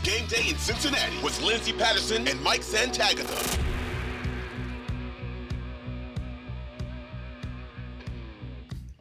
Game Day in Cincinnati with Lindsay Patterson and Mike Santagata.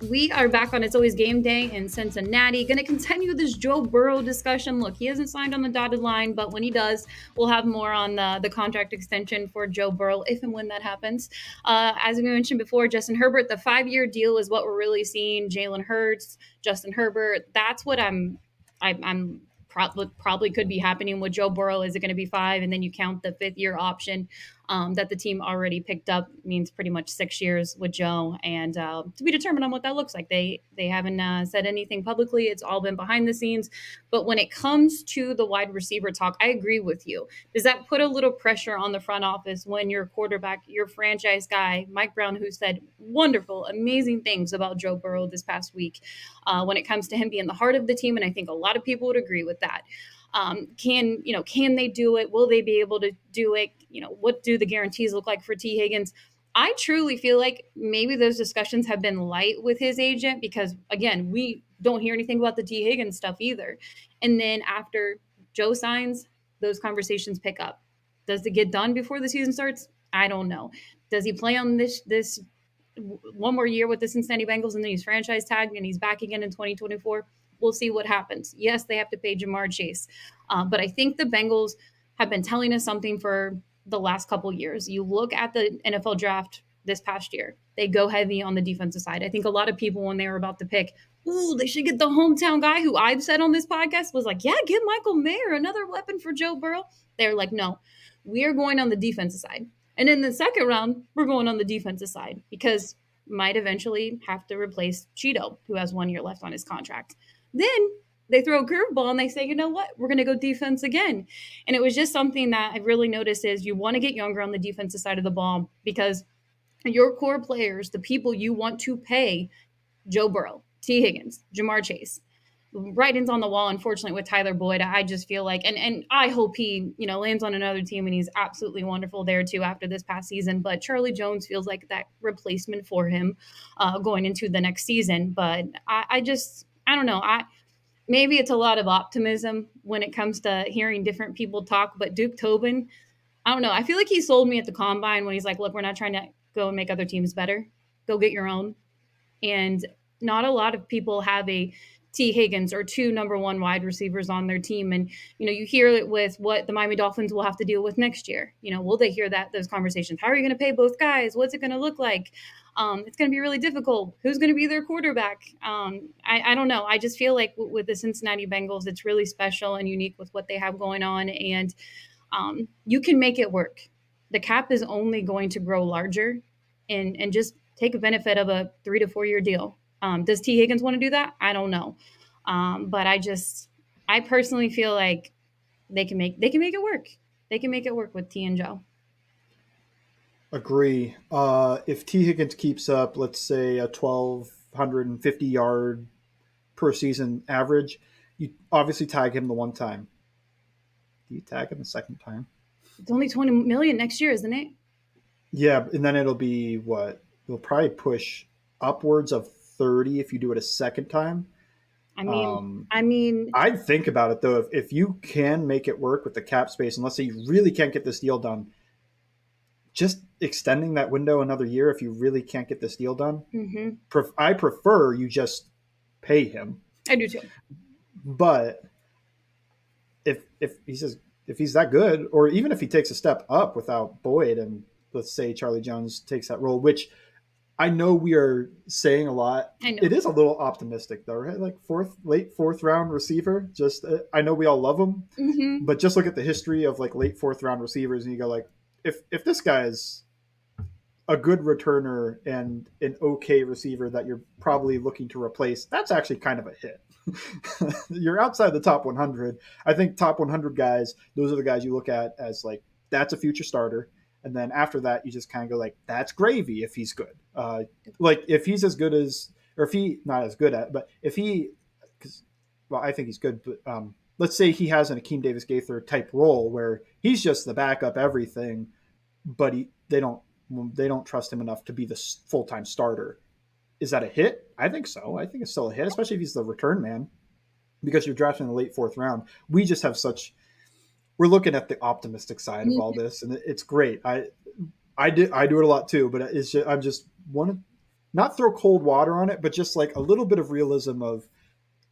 We are back on It's Always Game Day in Cincinnati. Going to continue this Joe Burrow discussion. Look, he hasn't signed on the dotted line, but when he does, we'll have more on the, the contract extension for Joe Burrow if and when that happens. Uh, as we mentioned before, Justin Herbert, the five year deal is what we're really seeing. Jalen Hurts, Justin Herbert. That's what I'm. I'm probably probably could be happening with Joe Burrow. Is it going to be five, and then you count the fifth year option um, that the team already picked up means pretty much six years with Joe, and uh, to be determined on what that looks like. They they haven't uh, said anything publicly. It's all been behind the scenes. But when it comes to the wide receiver talk, I agree with you. Does that put a little pressure on the front office when your quarterback, your franchise guy, Mike Brown, who said wonderful, amazing things about Joe Burrow this past week, uh, when it comes to him being the heart of the team, and I think a lot of people would agree with that. Um, can you know? Can they do it? Will they be able to do it? You know, what do the guarantees look like for Tee Higgins? I truly feel like maybe those discussions have been light with his agent because again, we don't hear anything about the Tee Higgins stuff either. And then after Joe signs, those conversations pick up. Does it get done before the season starts? I don't know. Does he play on this this one more year with the Cincinnati Bengals and then he's franchise tagged and he's back again in 2024? We'll see what happens. Yes, they have to pay Ja'Marr Chase, uh, but I think the Bengals have been telling us something for the last couple years. You look at the NFL draft this past year; they go heavy on the defensive side. I think a lot of people, when they were about to pick, ooh, they should get the hometown guy who I've said on this podcast was like, yeah, get Michael Mayer, another weapon for Joe Burrow. They're like, no, we are going on the defensive side. And in the second round, we're going on the defensive side because might eventually have to replace Chido, who has one year left on his contract. Then they throw a curveball and they say, you know what, we're going to go defense again. And it was just something that I really noticed is you want to get younger on the defensive side of the ball because your core players, the people you want to pay, Joe Burrow, T. Higgins, Ja'Marr Chase, writings on the wall, unfortunately, with Tyler Boyd. I just feel like, and and I hope he, you know, lands on another team and he's absolutely wonderful there too after this past season. But Charlie Jones feels like that replacement for him uh, going into the next season. But I, I just I don't know. I maybe it's a lot of optimism when it comes to hearing different people talk, but Duke Tobin, I don't know. I feel like he sold me at the combine when he's like, look, we're not trying to go and make other teams better. Go get your own. And not a lot of people have a Tee Higgins or two number one wide receivers on their team. And, you know, you hear it with what the Miami Dolphins will have to deal with next year. You know, will they hear that, those conversations? How are you going to pay both guys? What's it going to look like? Um, it's going to be really difficult. Who's going to be their quarterback? Um, I, I, don't know. I just feel like w- with the Cincinnati Bengals, it's really special and unique with what they have going on. And um, you can make it work. The cap is only going to grow larger and, and just take a benefit of a three to four year deal. Um, does Tee Higgins want to do that? I don't know. Um, but I just, I personally feel like they can make they can make it work. They can make it work with T and Joe. Agree. Uh, if T. Higgins keeps up, let's say a 1,250 yard per season average, you obviously tag him the one time. Do you tag him the second time? It's only 20 million next year, isn't it? Yeah, and then it'll be what? It'll probably push upwards of 30 if you do it a second time. I mean, um, I mean, I'd think about it though. If, if you can make it work with the cap space, and let's say you really can't get this deal done, just extending that window another year if you really can't get this deal done. Mm-hmm. I prefer you just pay him. I do too. But if if he says if he's that good, or even if he takes a step up without Boyd, and let's say Charlie Jones takes that role, which I know we are saying a lot. I know. It is a little optimistic though, right? Like fourth, late fourth round receiver. Just uh, I know we all love him, Mm-hmm. but just look at the history of like late fourth round receivers, and you go like, if if this guy is a good returner and an okay receiver that you're probably looking to replace, that's actually kind of a hit. you're outside the top 100. I think top 100 guys, those are the guys you look at as like that's a future starter. And then after that, you just kind of go like, that's gravy if he's good. Uh, like if he's as good as, or if he not as good at, but if he, because well, I think he's good, but um, let's say he has an Akeem Davis Gaither type role where he's just the backup everything, but he they don't they don't trust him enough to be the full time starter. Is that a hit? I think so. I think it's still a hit, especially if he's the return man, because you're drafting in the late fourth round. We just have such. We're looking at the optimistic side of all this, and it's great. I, I do I do it a lot too, but it's just, I'm just want to not throw cold water on it, but just like a little bit of realism of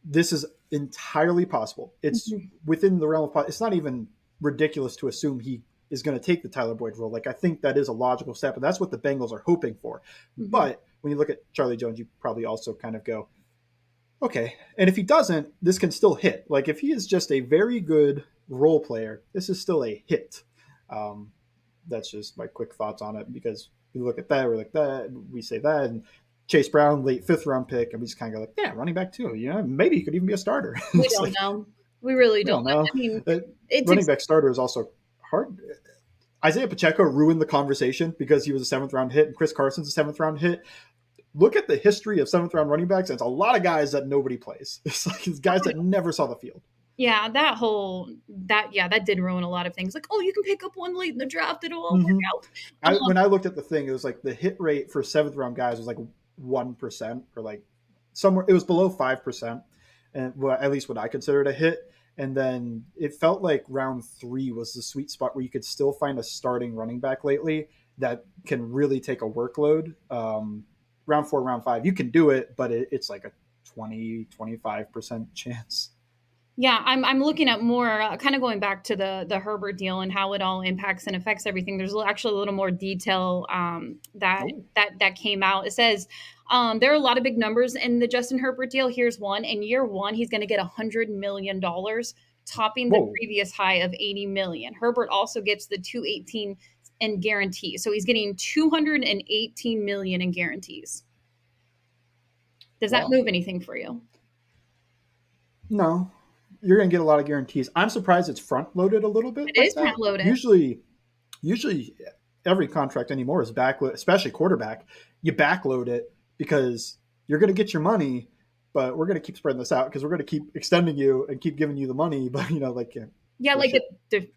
this is entirely possible. It's Mhm. within the realm of it's not even ridiculous to assume he is going to take the Tyler Boyd role. Like I think that is a logical step, and that's what the Bengals are hoping for. Mhm. But when you look at Charlie Jones, you probably also kind of go, okay. And if he doesn't, this can still hit. Like if he is just a very good role player, this is still a hit. Um, that's just my quick thoughts on it because we look at that, we're like that, we say that, and Chase Brown, late fifth round pick, and we just kind of go like, yeah, running back too. You know, maybe he could even be a starter. We don't like, know. We really we don't, know. know. I mean, Uh, it's running ex- back starter is also hard. Isaiah Pacheco ruined the conversation because he was a seventh round hit, and Chris Carson's a seventh round hit. Look at the history of seventh round running backs. It's a lot of guys that nobody plays. It's like it's guys that never saw the field. yeah, that whole that yeah, that did ruin a lot of things. Like, oh, you can pick up one late in the draft; it'll all Mhm. work out. I, when I looked at the thing, it was like the hit rate for seventh round guys was like one percent or like somewhere. It was below five percent, and well, at least what I considered a hit. And then it felt like round three was the sweet spot where you could still find a starting running back lately that can really take a workload. Um, round four, round five, you can do it, but it, it's like a 20, 25% chance. Yeah, I'm I'm looking at more uh, kind of going back to the the Herbert deal and how it all impacts and affects everything. There's actually a little more detail um, that Oh. that that came out. It says um, there are a lot of big numbers in the Justin Herbert deal. Here's one: in year one, he's going to get a hundred million dollars, topping the previous high of eighty million. Herbert also gets the two eighteen in guarantees, so he's getting two hundred and eighteen million in guarantees. Does that Wow. move anything for you? No, you're going to get a lot of guarantees. I'm surprised it's front loaded a little bit. It like is front-loaded. Usually, usually every contract anymore is backload, especially quarterback. You backload it because you're going to get your money, but we're going to keep spreading this out because we're going to keep extending you and keep giving you the money. But you know, like yeah, like the, the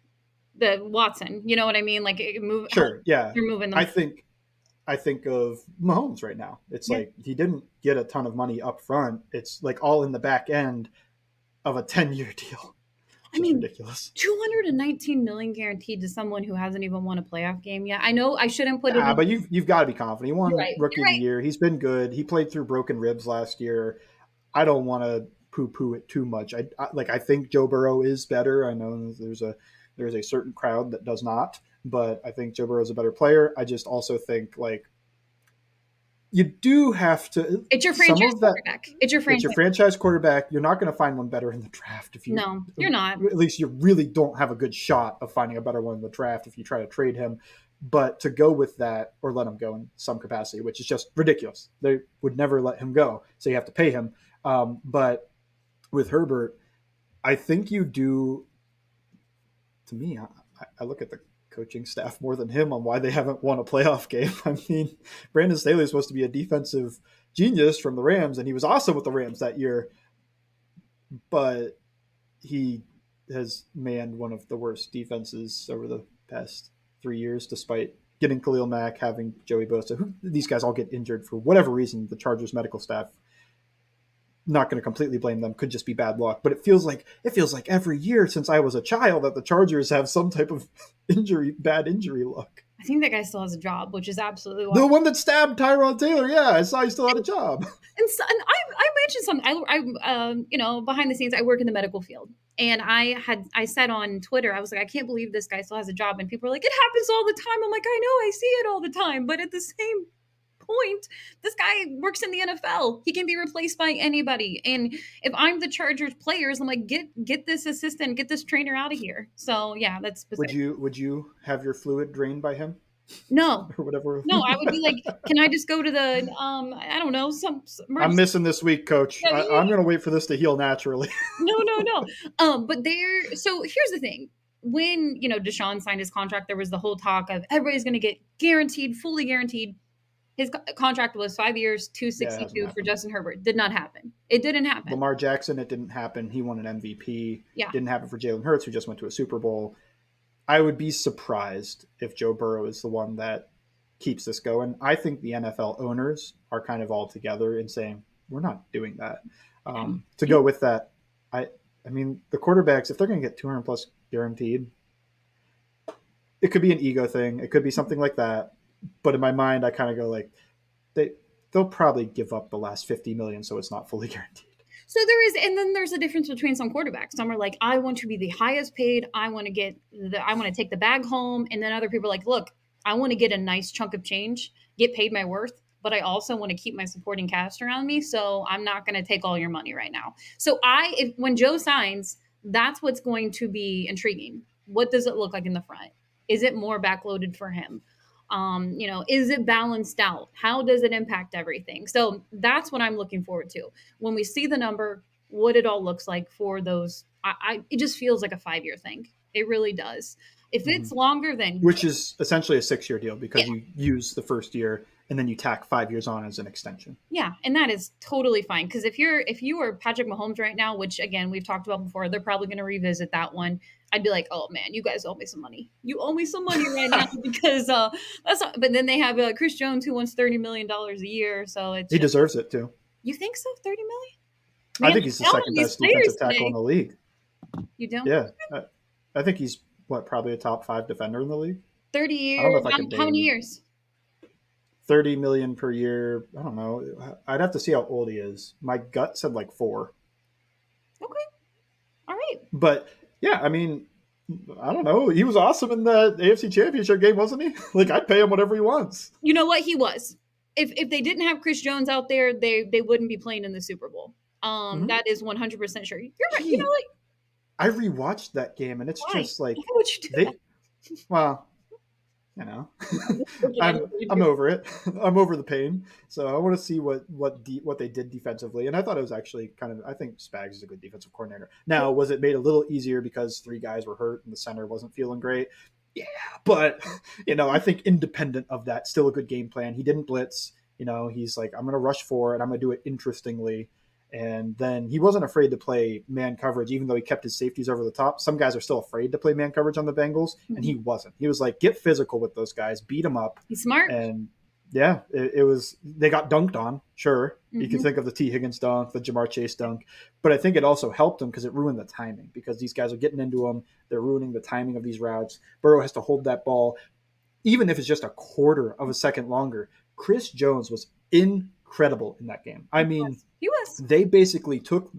the Watson. You know what I mean? Like it move. sure, yeah. you're moving them. I think I think of Mahomes right now. It's Yeah. like he didn't get a ton of money up front. It's like all in the back end of a 10 year deal. I mean, ridiculous. 219 million guaranteed to someone who hasn't even won a playoff game yet. I know I shouldn't put it. In- but you've you've got to be confident. He won right. rookie right. the year. He's been good. He played through broken ribs last year. I don't want to poo poo it too much. I, I like I think Joe Burrow is better. I know there's a there's a certain crowd that does not, but I think Joe Burrow is a better player. I just also think like you do have to. it's your franchise that- quarterback. It's your It's franchise. your franchise quarterback. You're not going to find one better in the draft if you. no, you're not. At least you really don't have a good shot of finding a better one in the draft if you try to trade him. But to go with that or let him go in some capacity, which is just ridiculous. They would never let him go, so you have to pay him. Um, but with Herbert, I think you do. To me, I, I look at the coaching staff more than him on why they haven't won a playoff game. I mean, Brandon Staley is supposed to be a defensive genius from the Rams, and he was awesome with the Rams that year. But he has manned one of the worst defenses over the past three years, despite getting Khalil Mack, having Joey Bosa. Who, these guys all get injured for whatever reason. The Chargers medical staff, not going to completely blame them, could just be bad luck. But it feels like it feels like every year since I was a child that the Chargers have some type of injury, bad injury luck. I think that guy still has a job, which is absolutely The one that stabbed Tyrod Taylor, yeah, I saw he still had a job. And, so, and I, I mentioned something. I, I, um, you know, behind the scenes, I work in the medical field, and I had, I said on Twitter, I was like, I can't believe this guy still has a job, and people are like, it happens all the time. I'm like, I know, I see it all the time, but at the same point. This guy works in the NFL. He can be replaced by anybody. And if I'm the Chargers players, I'm like, get get this assistant, get this trainer out of here. So yeah, that's specific. Would you would you have your fluid drained by him? No. or whatever. No, I would be like, can I just go to the um I don't know, some, some I'm missing this week, coach. I, am gonna wait for this to heal naturally. no, no, no. Um, but there so here's the thing when you know Deshaun signed his contract, there was the whole talk of everybody's going to get guaranteed, fully guaranteed. His co- contract was five years, two sixty two for Justin Herbert. Did not happen. It didn't happen. Lamar Jackson, it didn't happen. He won an MVP. Yeah, didn't happen for Jalen Hurts, who just went to a Super Bowl. I would be surprised if Joe Burrow is the one that keeps this going. I think the NFL owners are kind of all together in saying we're not doing that. Um, to go with that, I I mean the quarterbacks if they're going to get 200 plus guaranteed. It could be an ego thing. It could be something like that. But in my mind, I kind of go like, they they'll probably give up the last fifty million, so it's not fully guaranteed. So there is, and then there's a difference between some quarterbacks. Some are like, I want to be the highest paid. I want to get the, I want to take the bag home. And then other people are like, look, I want to get a nice chunk of change, get paid my worth, but I also want to keep my supporting cast around me. So I'm not going to take all your money right now. So I, if, when Joe signs, that's what's going to be intriguing. What does it look like in the front? Is it more backloaded for him? Um, you know, is it balanced out? How does it impact everything? So that's what I'm looking forward to. When we see the number, what it all looks like for those, I, I it just feels like a five year thing. It really does. If mm-hmm. it's longer than which is essentially a six year deal because yeah. you use the first year and then you tack five years on as an extension. Yeah, and that is totally fine because if you're if you are Patrick Mahomes right now, which again we've talked about before, they're probably going to revisit that one. I'd be like, oh man, you guys owe me some money. You owe me some money right now because uh, that's. Not, but then they have uh, Chris Jones who wants thirty million dollars a year, so it's he just, deserves it too. You think so? Thirty million? Man, I think he's the second best defensive tackle today. in the league. You don't? Yeah, I, I, think he's what probably a top five defender in the league. Thirty years. How, how many years? 30 million per year. I don't know. I'd have to see how old he is. My gut said like four. Okay. All right. But yeah, I mean, I don't know. He was awesome in the AFC Championship game, wasn't he? like I'd pay him whatever he wants. You know what? He was. If if they didn't have Chris Jones out there, they they wouldn't be playing in the Super Bowl. Um, mm-hmm. that is 100 percent sure. You're right. You know what? I rewatched that game, and it's Why? just like Why would you do they, that? Well, you know, I'm I'm over it. I'm over the pain. So I want to see what what de- what they did defensively, and I thought it was actually kind of. I think Spags is a good defensive coordinator. Now, was it made a little easier because three guys were hurt and the center wasn't feeling great? Yeah, but you know, I think independent of that, still a good game plan. He didn't blitz. You know, he's like, I'm going to rush for it. I'm going to do it interestingly. And then he wasn't afraid to play man coverage, even though he kept his safeties over the top. Some guys are still afraid to play man coverage on the Bengals, mm-hmm. and he wasn't. He was like, get physical with those guys, beat them up. He's smart. And yeah, it, it was, they got dunked on, sure. Mm-hmm. You can mm-hmm. think of the Tee Higgins dunk, the Ja'Marr Chase dunk, but I think it also helped him because it ruined the timing because these guys are getting into him. They're ruining the timing of these routes. Burrow has to hold that ball, even if it's just a quarter of a second longer. Chris Jones was incredible in that game. I mean, he was. They basically took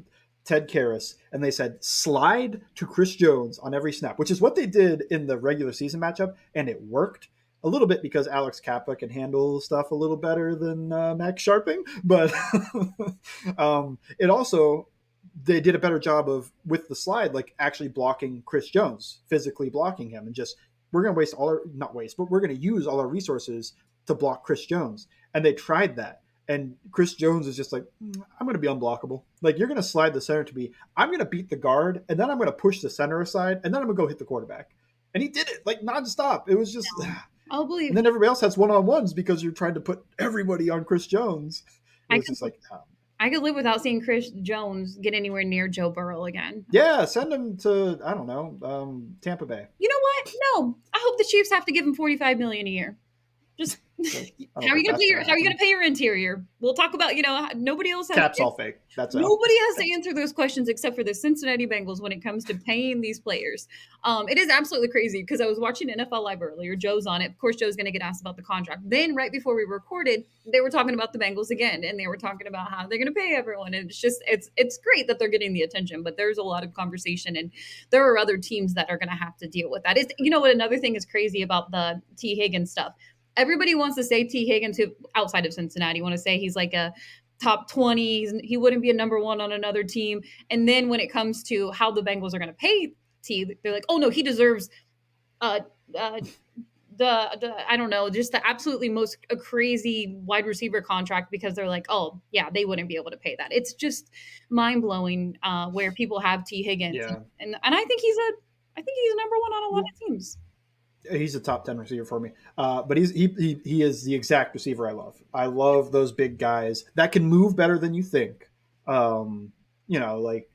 Ted Karras and they said slide to Chris Jones on every snap, which is what they did in the regular season matchup, and it worked a little bit because Alex Cappa can handle stuff a little better than uh, Max Scharping, but um, it also they did a better job of with the slide, like actually blocking Chris Jones, physically blocking him, and just we're going to waste all our not waste, but we're going to use all our resources to block Chris Jones, and they tried that and Chris Jones is just like, mm, I'm going to be unblockable. Like you're going to slide the center to me. I'm going to beat the guard, and then I'm going to push the center aside, and then I'm going to go hit the quarterback. And he did it like nonstop. It was just. I'll believe. And then everybody else has one on ones because you're trying to put everybody on Chris Jones. It was I just like. Oh. I could live without seeing Chris Jones get anywhere near Joe Burrow again. Yeah, send him to I don't know um, Tampa Bay. You know what? No, I hope the Chiefs have to give him forty five million a year. Just how are you gonna pay your How are you gonna pay your interior? We'll talk about you know nobody else has caps all fake. That's nobody has to answer those questions except for the Cincinnati Bengals when it comes to paying these players. Um, it is absolutely crazy because I was watching NFL Live earlier. Joe's on it. Of course, Joe's gonna get asked about the contract. Then right before we recorded, they were talking about the Bengals again, and they were talking about how they're gonna pay everyone. And it's just it's it's great that they're getting the attention, but there's a lot of conversation, and there are other teams that are gonna have to deal with that. Is you know what another thing is crazy about the Tee Higgins stuff everybody wants to say Tee Higgins, who outside of Cincinnati, want to say he's like a top 20. He wouldn't be a number one on another team. And then when it comes to how the Bengals are going to pay T, they're like, oh no, he deserves uh, uh, the the I don't know, just the absolutely most a crazy wide receiver contract because they're like, oh yeah, they wouldn't be able to pay that. It's just mind blowing uh, where people have Tee Higgins, yeah. and, and and I think he's a I think he's a number one on a lot of teams. He's a top ten receiver for me, uh, but he's he, he he is the exact receiver I love. I love those big guys that can move better than you think. Um, you know, like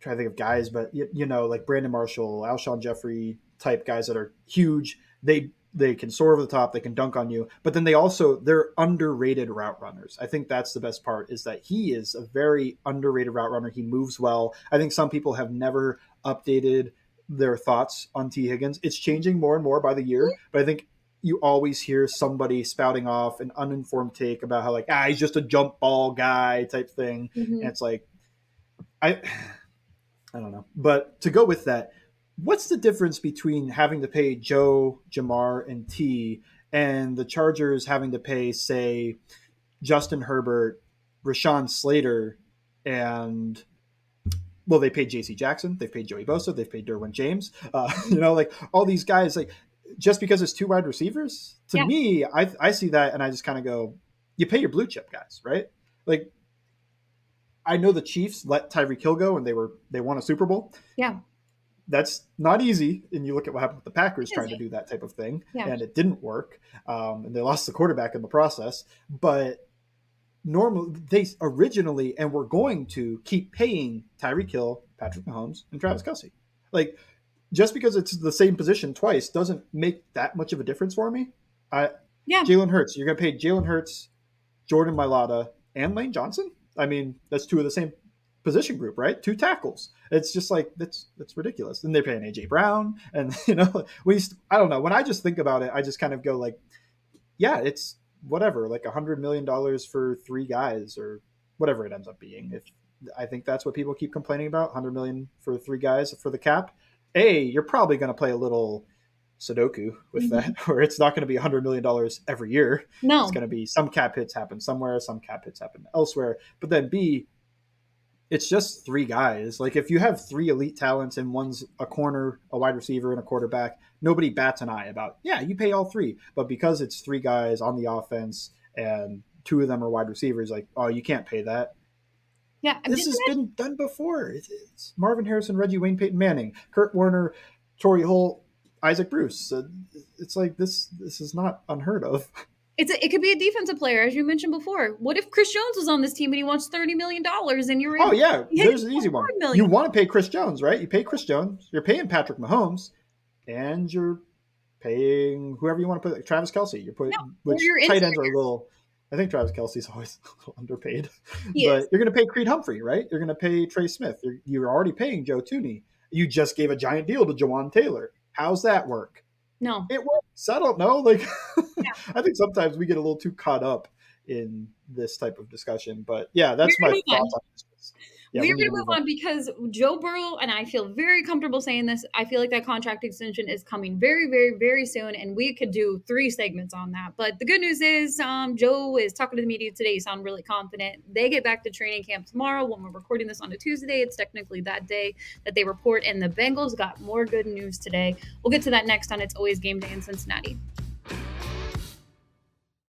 try to think of guys, but you, you know, like Brandon Marshall, Alshon Jeffery type guys that are huge. They they can soar over the top, they can dunk on you, but then they also they're underrated route runners. I think that's the best part is that he is a very underrated route runner. He moves well. I think some people have never updated their thoughts on Tee Higgins. It's changing more and more by the year, but I think you always hear somebody spouting off an uninformed take about how like ah he's just a jump ball guy type thing, mm-hmm. and it's like I I don't know, but to go with that what's the difference between having to pay Joe, Ja'Marr, and T, and the Chargers having to pay, say, Justin Herbert, Rashawn Slater, and well, they paid J.C. Jackson, they've paid Joey Bosa, they've paid Derwin James. Uh, you know, like all these guys, like just because it's two wide receivers, to yeah. me, I, I see that and I just kind of go, you pay your blue chip guys, right? Like I know the Chiefs let Tyreek Hill go and they were they won a Super Bowl. Yeah that's not easy. And you look at what happened with the Packers trying to do that type of thing, yeah. and it didn't work. Um, and they lost the quarterback in the process. But normally, they originally and were going to keep paying Tyreek Hill, Patrick Mahomes, and Travis Kelce. Like, just because it's the same position twice doesn't make that much of a difference for me. I yeah, Jalen Hurts. You're to pay Jalen Hurts, Jordan Mailata, and Lane Johnson. I mean, that's two of the same position group, right? Two tackles. It's just like that's that's ridiculous. And they're paying AJ Brown, and you know, we I don't know. When I just think about it, I just kind of go like, yeah, it's whatever, like a hundred million dollars for three guys or whatever it ends up being. If I think that's what people keep complaining about, hundred million for three guys for the cap. A, you're probably going to play a little Sudoku with mm-hmm. that, where it's not going to be a $100 million every year. No. It's going to be some cap hits happen somewhere, some cap hits happen elsewhere. But then B, it's just three guys. Like if you have three elite talents and one's a corner, a wide receiver, and a quarterback, nobody bats an eye about. Yeah, you pay all three, but because it's three guys on the offense and two of them are wide receivers, like oh, you can't pay that. Yeah, this has been done before. It's, it's, Marvin Harrison, Reggie Wayne, Peyton Manning, Kurt Warner, Torry Holt, Isaac Bruce. It's like this. This is not unheard of. It's a, it could be a defensive player, as you mentioned before. What if Chris Jones was on this team and he wants thirty million dollars and you're oh yeah, there's an easy one. You want to pay Chris Jones, right? You pay Chris Jones. You're paying Patrick Mahomes, and you're paying whoever you want to put. Like Travis Kelce. You're putting no, which tight ends are a little. I think Travis Kelce's always a little underpaid, he but is. you're going to pay Creed Humphrey, right? You're going to pay Trey Smith. You're, you're already paying Joe Thuney. You just gave a giant deal to Jawaan Taylor. How's that work? No, it works. I don't know. Like, yeah. I think sometimes we get a little too caught up in this type of discussion. But yeah, that's my thoughts on this yeah, we're going to move on. because Joe Burrow, and I feel very comfortable saying this, I feel like that contract extension is coming very, very, very soon, and we could do three segments on that. But the good news is um, Joe is talking to the media today. You sound really confident. They get back to training camp tomorrow. When we're recording this on a Tuesday, it's technically that day that they report, and the Bengals got more good news today. We'll get to that next on It's Always Game Day in Cincinnati.